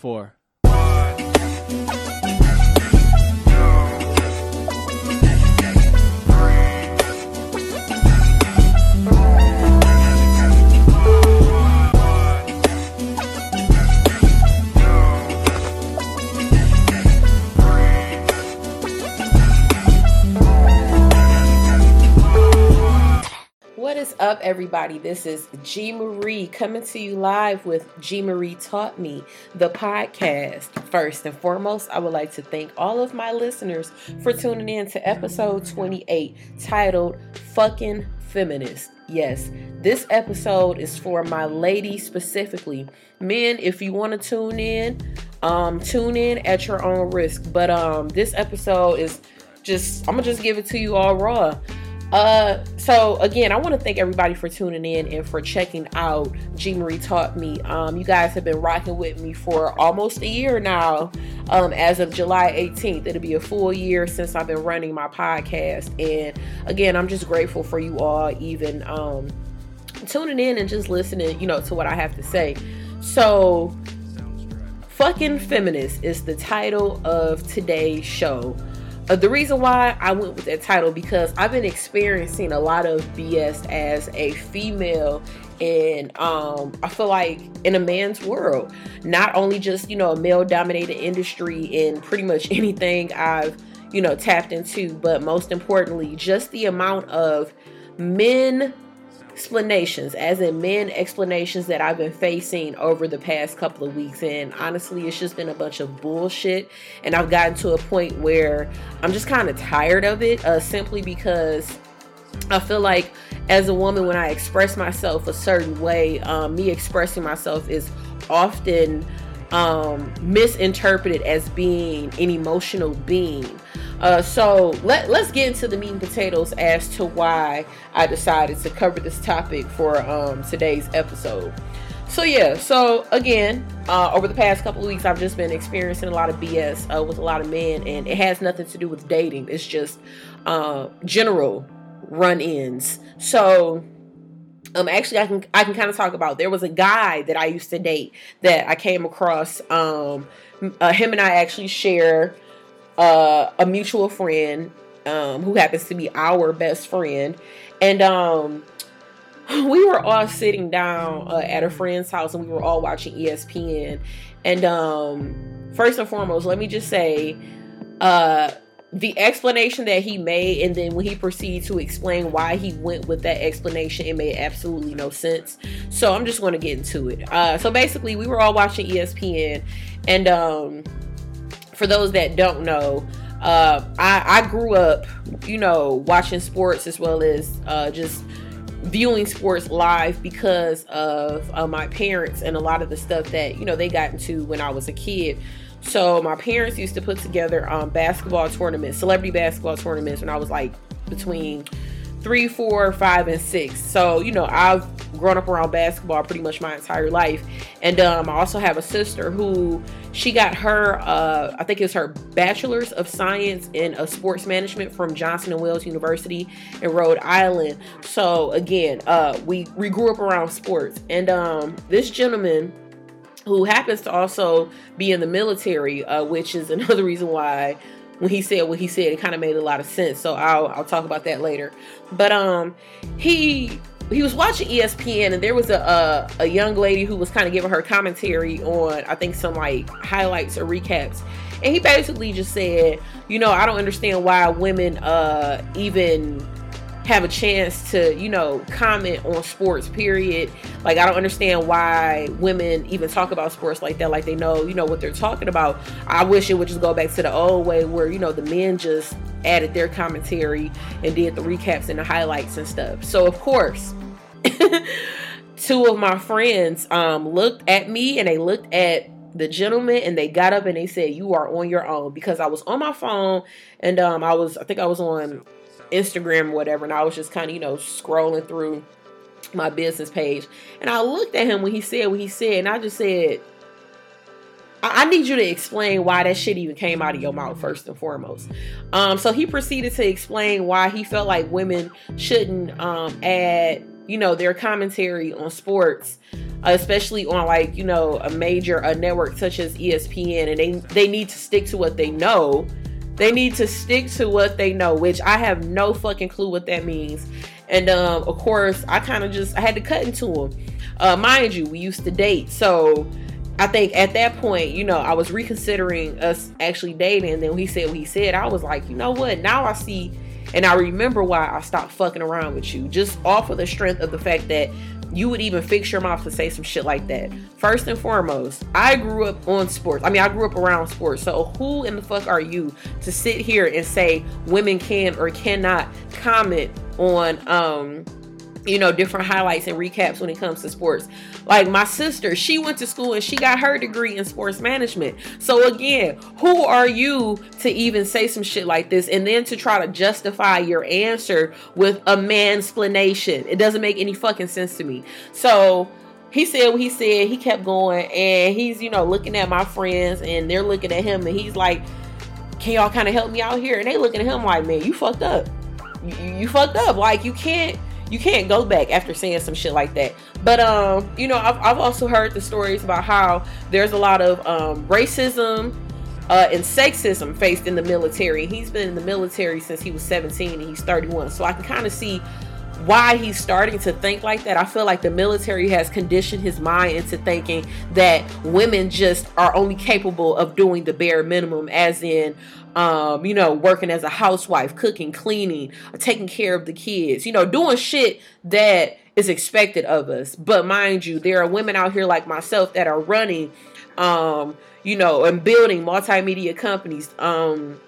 four. Up, everybody? This is G Marie coming to you live with G Marie Taught Me, the podcast. First and foremost, I would like to thank all of my listeners for tuning in to episode 28 titled Fucking Feminist. Yes, this episode is for my ladies specifically. Men, if you want to tune in, um, tune in at your own risk. But um, this episode is just, I'm gonna just give it to you all raw. Uh, so again, I want to thank everybody for tuning in and for checking out G Marie Taught Me. Um, you guys have been rocking with me for almost a year now. Um, as of July 18th, it'll be a full year since I've been running my podcast. And again, I'm just grateful for you all even um tuning in and just listening, you know, to what I have to say. So, fucking feminist is the title of today's show. Uh, the reason why I went with that title because I've been experiencing a lot of BS as a female and um, I feel like in a man's world, not only just you know a male dominated industry in pretty much anything I've you know tapped into, but most importantly, just the amount of men explanations, as in men explanations that I've been facing over the past couple of weeks. And honestly, it's just been a bunch of bullshit. And I've gotten to a point where I'm just kind of tired of it, uh, simply because I feel like as a woman, when I express myself a certain way, um, me expressing myself is often um, misinterpreted as being an emotional being. Uh, so let, let's get into the meat and potatoes as to why I decided to cover this topic for um, today's episode. So yeah, so again, uh, over the past couple of weeks, I've just been experiencing a lot of BS uh, with a lot of men, and it has nothing to do with dating. It's just uh, general run-ins. So um actually i can i can kind of talk about there was a guy that i used to date that i came across um uh, him and i actually share uh, a mutual friend um who happens to be our best friend. And um we were all sitting down uh, at a friend's house and we were all watching espn and um first and foremost let me just say uh the explanation that he made and then when he proceeded to explain why he went with that explanation it made absolutely no sense. So i'm just going to get into it. Uh, so basically we were all watching espn and um, for those that don't know uh, I, I, grew up you know watching sports as well as uh, just viewing sports live because of uh, my parents and a lot of the stuff that you know they got into when i was a kid so my parents used to put together um, basketball tournaments, celebrity basketball tournaments when I was like between three, four, five, and six. So you know I've grown up around basketball pretty much my entire life, and um, I also have a sister who she got her uh, I think it's her bachelor's of science in uh, sports management from Johnson and Wales University in Rhode Island. So again, uh, we we grew up around sports, and um, this gentleman who happens to also be in the military, uh, which is another reason why when he said what he said, it kind of made a lot of sense. So I'll I'll talk about that later. But um, he he was watching ESPN and there was a a, a young lady who was kind of giving her commentary on I think some like highlights or recaps, and he basically just said, you know, I don't understand why women uh even have a chance to, you know, comment on sports, period. Like, I don't understand why women even talk about sports like that, like they know, you know, what they're talking about. I wish it would just go back to the old way where, you know, the men just added their commentary and did the recaps and the highlights and stuff. So, of course, two of my friends um, looked at me and they looked at the gentleman and they got up and they said you are on your own because i was on my phone and um, i was i think i was on Instagram or whatever, and I was just kind of, you know, scrolling through my business page. And I looked at him when he said what he said, and I just said, I, need you to explain why that shit even came out of your mouth first and foremost. Um, so he proceeded to explain why he felt like women shouldn't um, add you know, their commentary on sports, especially on like, you know, a major a network such as ESPN and they they need to stick to what they know. They need to stick to what they know, which I have no fucking clue what that means. And um, of course, I kind of just I had to cut into him. Uh, mind you, we used to date, so I think at that point, you know, I was reconsidering us actually dating. And then when he said what he said, I was like, you know what? Now I see and I remember why I stopped fucking around with you. Just off of the strength of the fact that you would even fix your mouth to say some shit like that. First and foremost, I grew up on sports. I mean, I grew up around sports. So who in the fuck are you to sit here and say women can or cannot comment on um you know, different highlights and recaps when it comes to sports. Like my sister, she went to school and she got her degree in sports management. So again, who are you to even say some shit like this and then to try to justify your answer with a mansplanation? It doesn't make any fucking sense to me. So he said what he said. He kept going and he's, you know, looking at my friends and they're looking at him and he's like, can y'all kind of help me out here? And they looking at him like, man, you fucked up. You, you fucked up. Like you can't you can't go back after saying some shit like that. But um, you know, I've, I've also heard the stories about how there's a lot of um, racism uh, and sexism faced in the military. He's been in the military since he was 17 and he's 31, so I can kind of see why he's starting to think like that. I feel like the military has conditioned his mind into thinking that women just are only capable of doing the bare minimum, as in, um, you know, working as a housewife, cooking, cleaning, taking care of the kids, you know, doing shit that is expected of us. But mind you, there are women out here like myself that are running, um, you know, and building multimedia companies, um,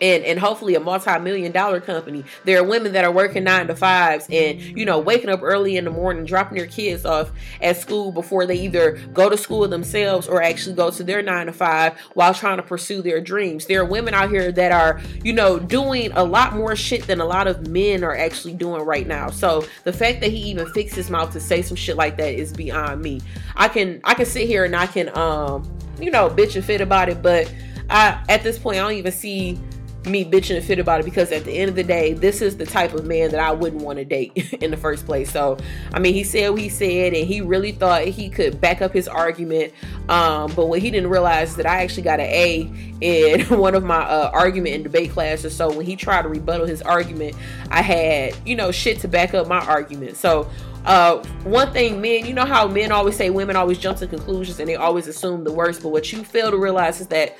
and and hopefully a multi-million dollar company. There are women that are working nine to fives and you know waking up early in the morning dropping their kids off at school before they either go to school themselves or actually go to their nine to five while trying to pursue their dreams. There are women out here that are you know doing a lot more shit than a lot of men are actually doing right now. So the fact that he even fixed his mouth to say some shit like that is beyond me. I can i can sit here and i can um you know bitch and fit about it but I, at this point, I don't even see me bitching and fit about it because at the end of the day, this is the type of man that I wouldn't want to date in the first place. So, I mean, he said what he said, and he really thought he could back up his argument. Um, but what he didn't realize is that I actually got an A in one of my uh, argument and debate classes. So when he tried to rebuttal his argument, I had you know shit to back up my argument. So. Uh, one thing men, you know how men always say women always jump to conclusions and they always assume the worst, but what you fail to realize is that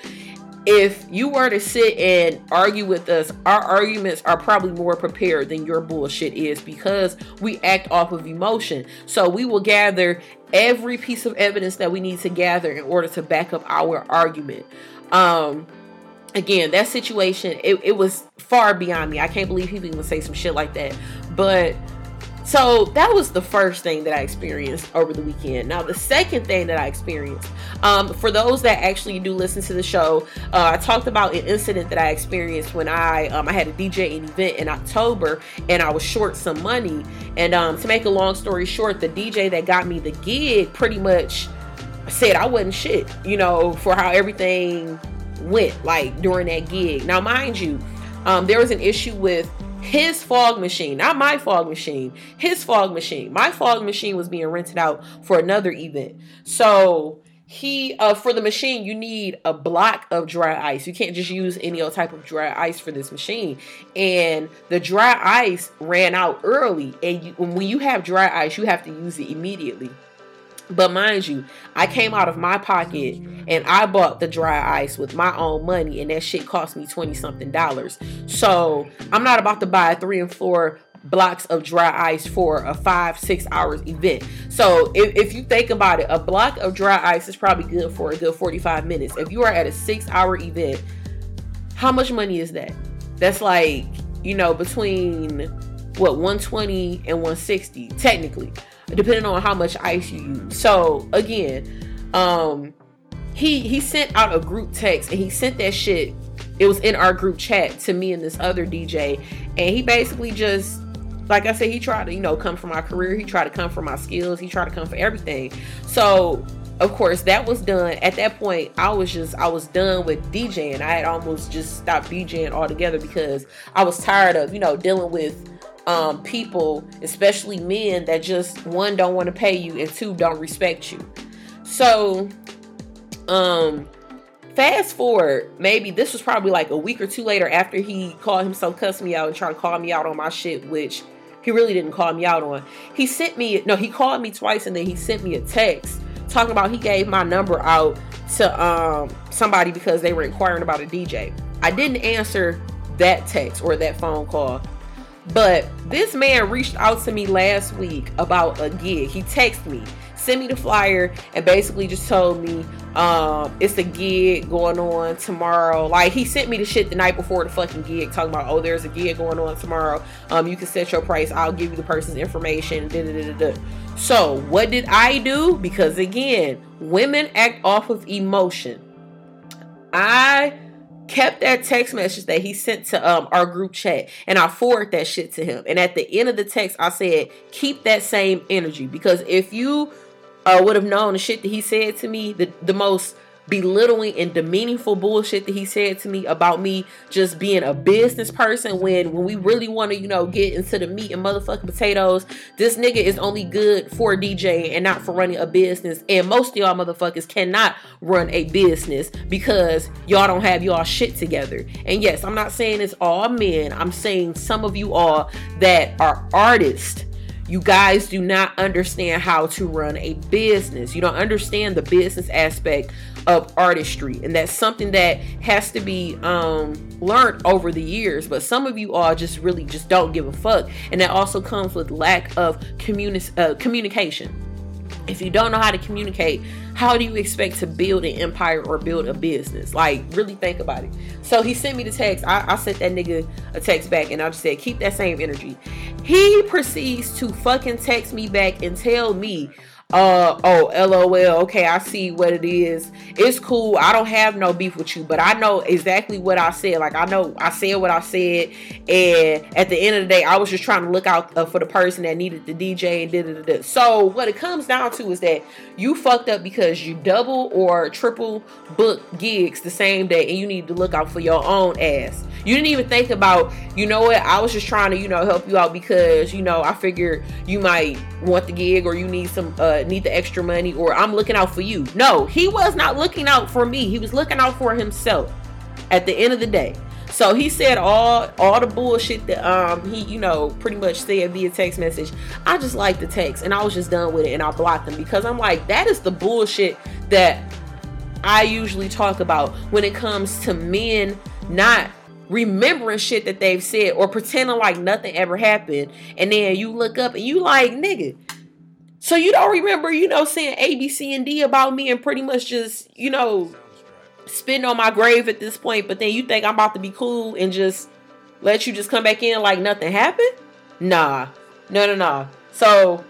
if you were to sit and argue with us, our arguments are probably more prepared than your bullshit is because we act off of emotion. So we will gather every piece of evidence that we need to gather in order to back up our argument. Um, again, that situation, it, it was far beyond me. I can't believe people even say some shit like that. But so that was the first thing that I experienced over the weekend. Now, the second thing that I experienced, um, for those that actually do listen to the show, uh, I talked about an incident that I experienced when I um, I had a DJ an event in October and I was short some money. And um, to make a long story short, the DJ that got me the gig pretty much said I wasn't shit, you know, for how everything went like during that gig. Now, mind you, um, there was an issue with his fog machine, not my fog machine, his fog machine. My fog machine was being rented out for another event. So he uh for the machine you need a block of dry ice. You can't just use any other type of dry ice for this machine. And the dry ice ran out early. And you, when you have dry ice you have to use it immediately but mind you, I came out of my pocket and I bought the dry ice with my own money, and that shit cost me 20 something dollars. So I'm not about to buy three and four blocks of dry ice for a five, six hours event. So if, if you think about it, a block of dry ice is probably good for a good 45 minutes. If you are at a six hour event, how much money is that? That's like, you know, between what 120 and 160 technically depending on how much ice you use. So again, um, he he sent out a group text and he sent that shit. It was in our group chat to me and this other DJ, and he basically just like I said, he tried to, you know, come for my career. He tried to come for my skills. He tried to come for everything. So, of course, that was done. At that point, I was just, I was done with DJing. I had almost just stopped DJing altogether because I was tired of, you know, dealing with um, people, especially men, that just one don't want to pay you and two don't respect you. So, um, fast forward, maybe this was probably like a week or two later after he called himself, cuss me out, and tried to call me out on my shit, which he really didn't call me out on. He sent me, no, he called me twice and then he sent me a text talking about he gave my number out to um somebody because they were inquiring about a DJ. I didn't answer that text or that phone call. But this man reached out to me last week about a gig. He texted me, sent me the flyer, and basically just told me um, it's a gig going on tomorrow. Like he sent me the shit the night before the fucking gig, talking about oh there's a gig going on tomorrow. Um, you can set your price. I'll give you the person's information. Da, da, da, so what did I do? Because again, women act off of emotion. I kept that text message that he sent to um, our group chat and I forwarded that shit to him. And at the end of the text, I said, keep that same energy because if you uh, would have known the shit that he said to me, the, the most belittling and demeaningful bullshit that he said to me about me just being a business person when when we really want to you know get into the meat and motherfucking potatoes. This nigga is only good for DJ and not for running a business. And most of y'all motherfuckers cannot run a business because y'all don't have y'all shit together. And yes I'm not saying it's all men. I'm saying some of you all that are artists you guys do not understand how to run a business. You don't understand the business aspect of artistry. And that's something that has to be um, learned over the years. But some of you all just really just don't give a fuck. And that also comes with lack of communi- uh, communication. If you don't know how to communicate, how do you expect to build an empire or build a business? Like, really think about it. So he sent me the text. I, I sent that nigga a text back and I just said, keep that same energy. He proceeds to fucking text me back and tell me uh oh lol. Okay i see what it is. It's cool. I don't have no beef with you but i know exactly what i said. Like i know i said what i said. And at the end of the day i was just trying to look out uh, for the person that needed the dj and did it so what it comes down to is that you fucked up because you double or triple book gigs the same day and you need to look out for your own ass. You didn't even think about you know what i was just trying to you know help you out because you know i figured you might want the gig or you need some uh need the extra money or I'm looking out for you. No, he was not looking out for me. He was looking out for himself at the end of the day. So he said all all the bullshit that um he you know pretty much said via text message. I just like the text and I was just done with it and I blocked him because I'm like that is the bullshit that I usually talk about when it comes to men not remembering shit that they've said or pretending like nothing ever happened and then you look up and you like nigga so you don't remember, you know, saying A, B, C, and D about me and pretty much just, you know, spitting on my grave at this point, but then you think I'm about to be cool and just let you just come back in like nothing happened? Nah. No, no, no. So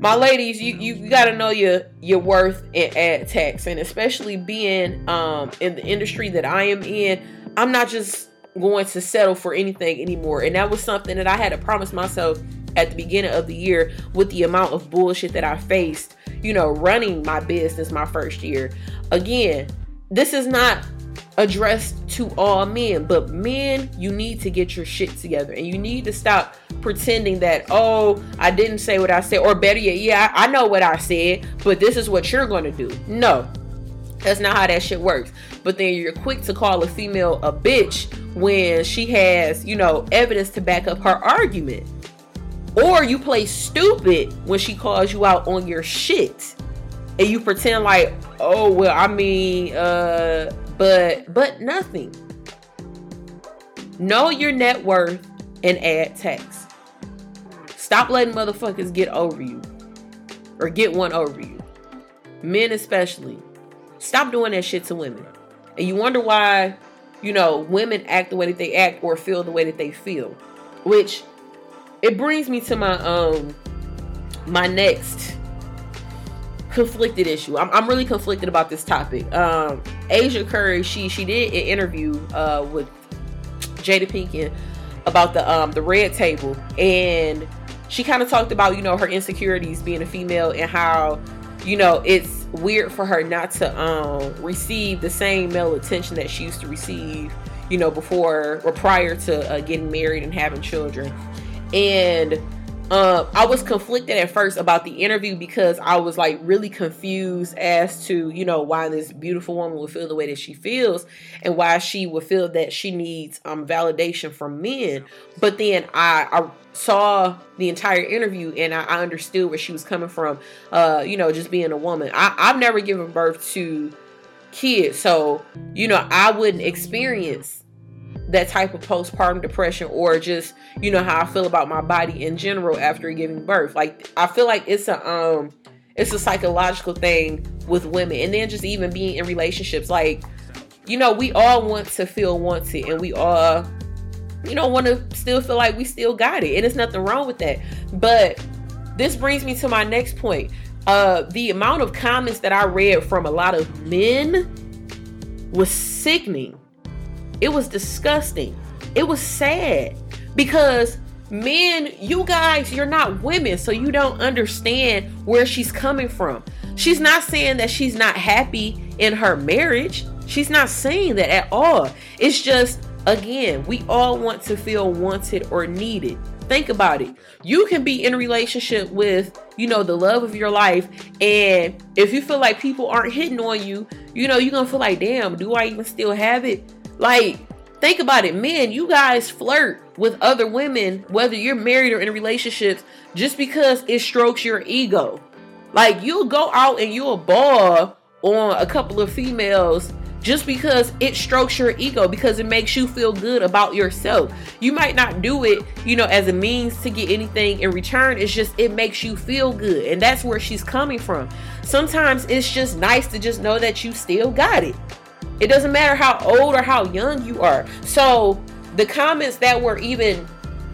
my ladies, you, you gotta know your your worth in ad tax, and especially being um in the industry that I am in, I'm not just going to settle for anything anymore. And that was something that I had to promise myself at the beginning of the year with the amount of bullshit that I faced, you know, running my business my first year. Again, this is not addressed to all men, but men, you need to get your shit together and you need to stop pretending that, oh, I didn't say what I said, or better yet, yeah, I know what I said, but this is what you're to do. No, that's not how that shit works. But then you're quick to call a female a bitch when she has, you know, evidence to back up her argument. Or you play stupid when she calls you out on your shit. And you pretend like, oh well, I mean, uh, but but nothing. Know your net worth and add tax. Stop letting motherfuckers get over you. Or get one over you. Men especially. Stop doing that shit to women. And you wonder why, you know, women act the way that they act or feel the way that they feel. Which it brings me to my um my next conflicted issue. I'm, I'm really conflicted about this topic. Um Ayesha Curry, she she did an interview uh with Jada Pinkett about the um the red table and she kind of talked about, you know, her insecurities being a female and how, you know, it's weird for her not to um receive the same male attention that she used to receive, you know, before or prior to uh, getting married and having children and uh, I was conflicted at first about the interview because I was like really confused as to, you know, why this beautiful woman would feel the way that she feels and why she would feel that she needs um, validation from men. But then I, I saw the entire interview and I, I understood where she was coming from, uh, you know, just being a woman. I, I've never given birth to kids. So, you know, I wouldn't experience that type of postpartum depression or just you know how I feel about my body in general after giving birth. Like I feel like it's a um it's a psychological thing with women and then just even being in relationships. Like you know we all want to feel wanted and we all you know want to still feel like we still got it and it's nothing wrong with that. But this brings me to my next point. Uh the amount of comments that i read from a lot of men was sickening it was disgusting. It was sad because men, you guys, you're not women, so you don't understand where she's coming from. She's not saying that she's not happy in her marriage. She's not saying that at all. It's just, again, we all want to feel wanted or needed. Think about it. You can be in a relationship with, you know, the love of your life. And if you feel like people aren't hitting on you, you know, you're going to feel like, damn, do I even still have it? Like, think about it, men, you guys flirt with other women, whether you're married or in relationships, just because it strokes your ego. Like, you'll go out and you'll ball on a couple of females just because it strokes your ego because it makes you feel good about yourself. You might not do it, you know, as a means to get anything in return. It's just it makes you feel good. And that's where she's coming from. Sometimes it's just nice to just know that you still got it. It doesn't matter how old or how young you are. So the comments that were even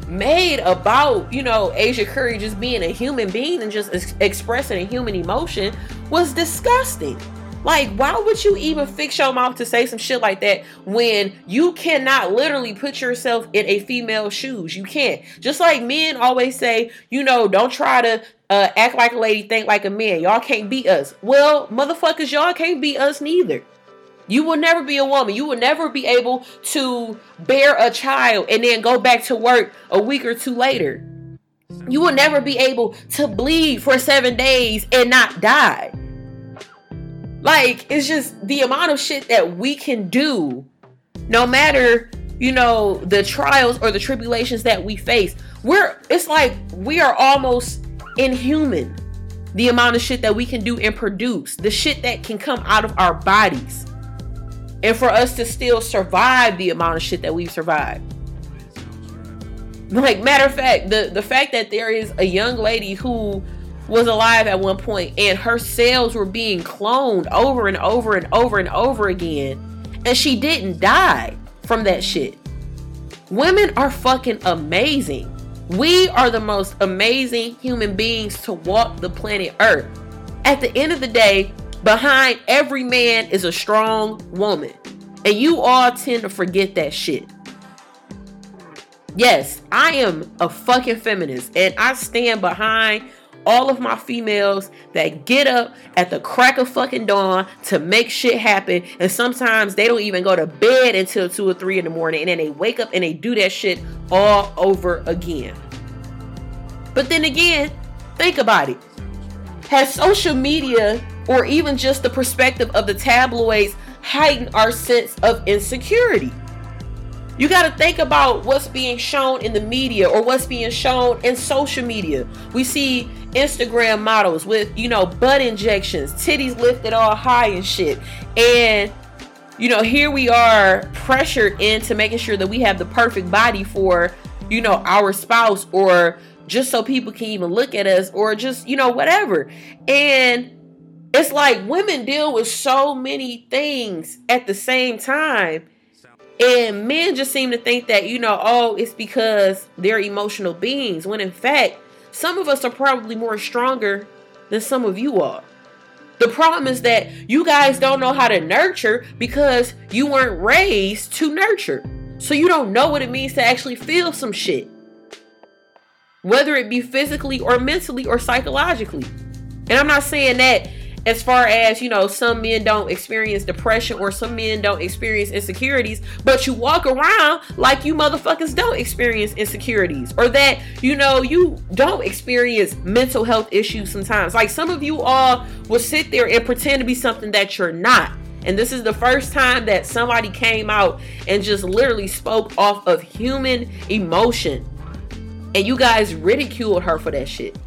made about, you know, Ayesha Curry just being a human being and just ex- expressing a human emotion was disgusting. Like, why would you even fix your mouth to say some shit like that when you cannot literally put yourself in a female shoes? You can't. Just like men always say, you know, don't try to uh, act like a lady, think like a man. Y'all can't beat us. Well, motherfuckers, y'all can't beat us neither. You will never be a woman. You will never be able to bear a child and then go back to work a week or two later. You will never be able to bleed for seven days and not die. Like, it's just the amount of shit that we can do, no matter, you know, the trials or the tribulations that we face. We're, it's like we are almost inhuman. The amount of shit that we can do and produce, the shit that can come out of our bodies and for us to still survive the amount of shit that we've survived. Like matter of fact, the the fact that there is a young lady who was alive at one point and her cells were being cloned over and over and over and over again and she didn't die from that shit. Women are fucking amazing. We are the most amazing human beings to walk the planet Earth. At the end of the day, Behind every man is a strong woman. And you all tend to forget that shit. Yes, I am a fucking feminist and I stand behind all of my females that get up at the crack of fucking dawn to make shit happen. And sometimes they don't even go to bed until two or three in the morning. And then they wake up and they do that shit all over again. But then again, think about it. Has social media or even just the perspective of the tabloids heighten our sense of insecurity. You got to think about what's being shown in the media or what's being shown in social media. We see Instagram models with, you know, butt injections, titties lifted all high and shit. And, you know, here we are pressured into making sure that we have the perfect body for, you know, our spouse or just so people can even look at us or just, you know, whatever. And it's like women deal with so many things at the same time. And men just seem to think that, you know, oh, it's because they're emotional beings. When in fact, some of us are probably more stronger than some of you are. The problem is that you guys don't know how to nurture because you weren't raised to nurture. So you don't know what it means to actually feel some shit. Whether it be physically or mentally or psychologically. And I'm not saying that as far as you know some men don't experience depression or some men don't experience insecurities but you walk around like you motherfuckers don't experience insecurities or that you know you don't experience mental health issues sometimes. Like some of you all will sit there and pretend to be something that you're not. And this is the first time that somebody came out and just literally spoke off of human emotion. And you guys ridiculed her for that shit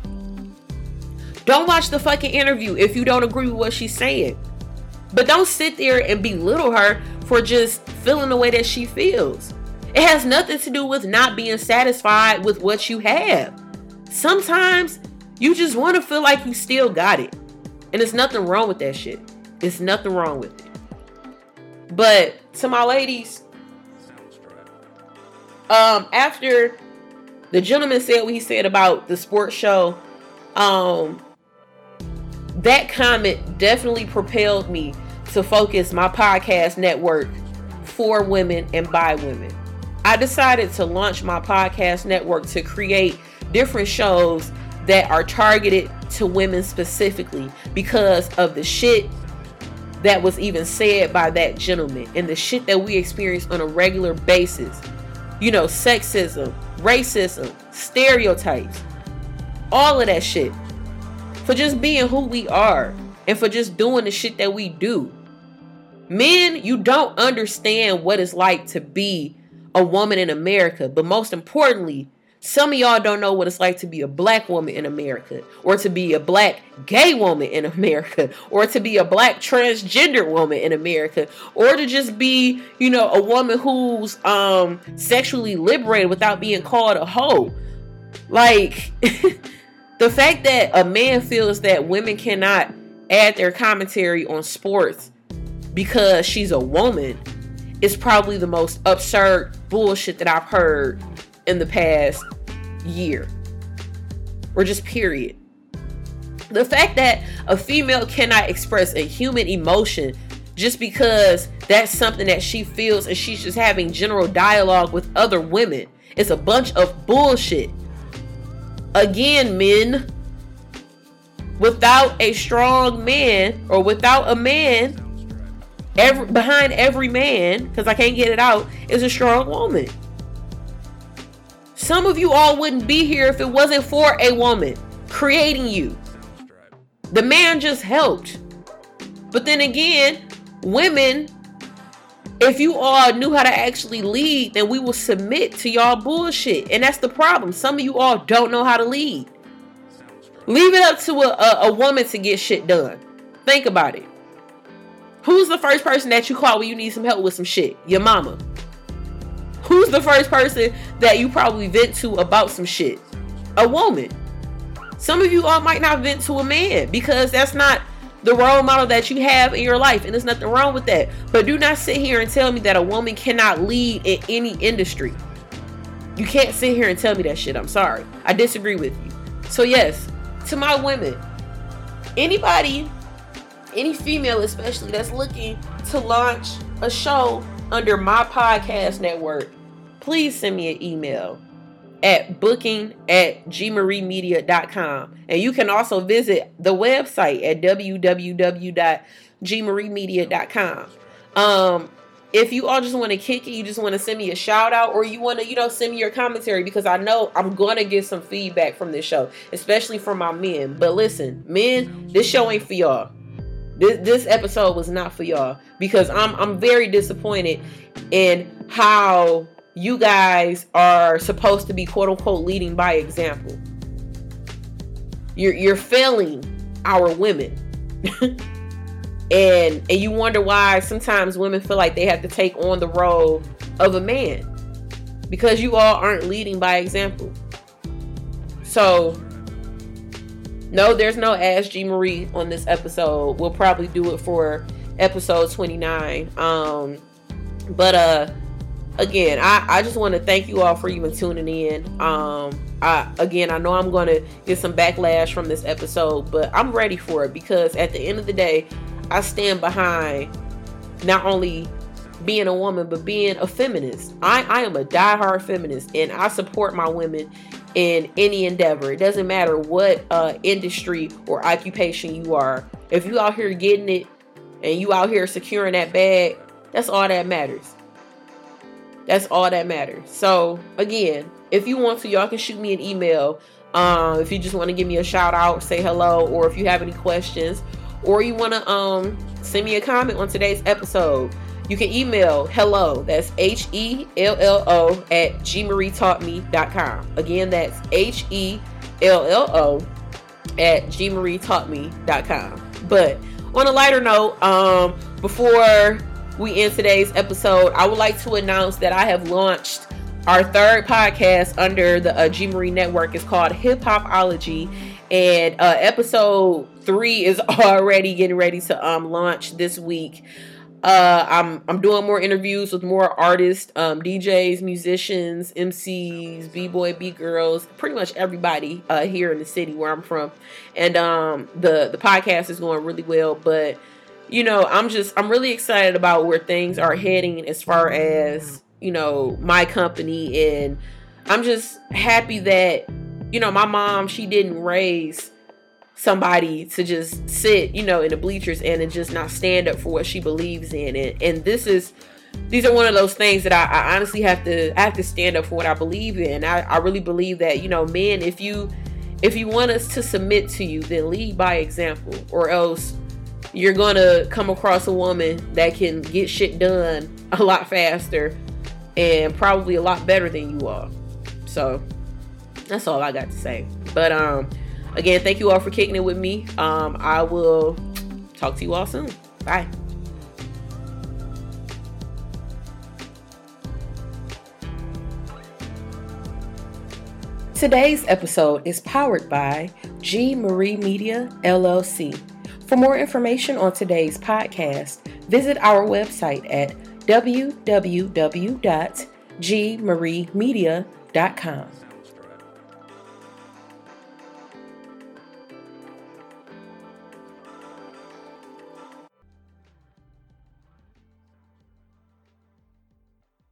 don't watch the fucking interview if you don't agree with what she's saying. But don't sit there and belittle her for just feeling the way that she feels. It has nothing to do with not being satisfied with what you have. Sometimes you just want to feel like you still got it. And there's nothing wrong with that shit. There's nothing wrong with it. But to my ladies, um, after the gentleman said what he said about the sports show, um, that comment definitely propelled me to focus my podcast network for women and by women. I decided to launch my podcast network to create different shows that are targeted to women specifically because of the shit that was even said by that gentleman and the shit that we experience on a regular basis. You know, sexism, racism, stereotypes, all of that shit for just being who we are and for just doing the shit that we do. Men, you don't understand what it's like to be a woman in America, but most importantly, some of y'all don't know what it's like to be a black woman in America, or to be a black gay woman in America, or to be a black transgender woman in America, or to just be, you know, a woman who's um sexually liberated without being called a hoe. Like the fact that a man feels that women cannot add their commentary on sports because she's a woman is probably the most absurd bullshit that I've heard in the past year. Or just period. The fact that a female cannot express a human emotion just because that's something that she feels and she's just having general dialogue with other women is a bunch of bullshit. Again, men, without a strong man or without a man, every behind every man, because I can't get it out, is a strong woman. Some of you all wouldn't be here if it wasn't for a woman creating you. The man just helped. But then again, women if you all knew how to actually lead, then we will submit to y'all bullshit. And that's the problem. Some of you all don't know how to lead. Leave it up to a, a, a woman to get shit done. Think about it. Who's the first person that you call when you need some help with some shit? Your mama. Who's the first person that you probably vent to about some shit? A woman. Some of you all might not vent to a man because that's not the role model that you have in your life, and there's nothing wrong with that. But do not sit here and tell me that a woman cannot lead in any industry. You can't sit here and tell me that shit. I'm sorry. I disagree with you. So, yes, to my women, anybody, any female especially, that's looking to launch a show under my podcast network, please send me an email at booking at gmariemedia.com. And you can also visit the website at www.gmariemedia.com. Um, if you all just want to kick it, you just want to send me a shout out, or you want to, you know, send me your commentary because I know I'm going to get some feedback from this show, especially from my men. But listen, men, this show ain't for y'all. This, this episode was not for y'all because I'm I'm very disappointed in how you guys are supposed to be quote unquote leading by example. You're you're failing our women. and and you wonder why sometimes women feel like they have to take on the role of a man because you all aren't leading by example. So no, there's no Ask G Marie on this episode. We'll probably do it for episode 29. Um but uh again, I, I just want to thank you all for even tuning in. Um, I again, I know I'm to get some backlash from this episode, but I'm ready for it because at the end of the day, I stand behind not only being a woman but being a feminist. I, I am a diehard feminist and I support my women in any endeavor. It doesn't matter what uh, industry or occupation you are. If you out here getting it and you out here securing that bag, that's all that matters. That's all that matters. So again, if you want to, y'all can shoot me an email. Um, if you just want to give me a shout out, say hello, or if you have any questions, or you want to um send me a comment on today's episode you can email hello, that's H E L L O, at gmarietaughtme.com. Again, that's H E L L O at gmarietaughtme.com. But on a lighter note, um, before we end today's episode, I would like to announce that I have launched our third podcast under the uh, G Marie Network. It's called Hip Hopology, and uh, episode three is already getting ready to um, launch this week. Uh, I'm I'm doing more interviews with more artists, um, DJs, musicians, MCs, b-boy, b-girls, pretty much everybody uh, here in the city where I'm from, and um, the the podcast is going really well. But you know, I'm just I'm really excited about where things are heading as far as you know my company, and I'm just happy that you know my mom she didn't raise somebody to just sit, you know, in the bleachers and to just not stand up for what she believes in. And, and this is these are one of those things that I, I, honestly have to I have to stand up for what I believe in. I, I really believe that, you know, men, if you if you want us to submit to you, then lead by example, or else you're gonna come across a woman that can get shit done a lot faster and probably a lot better than you are. So that's all I got to say. But um Again, thank you all for kicking it with me. Um, I will talk to you all soon. Bye. Today's episode is powered by G Marie Media LLC. For more information on today's podcast, visit our website at www.gmariemedia.com.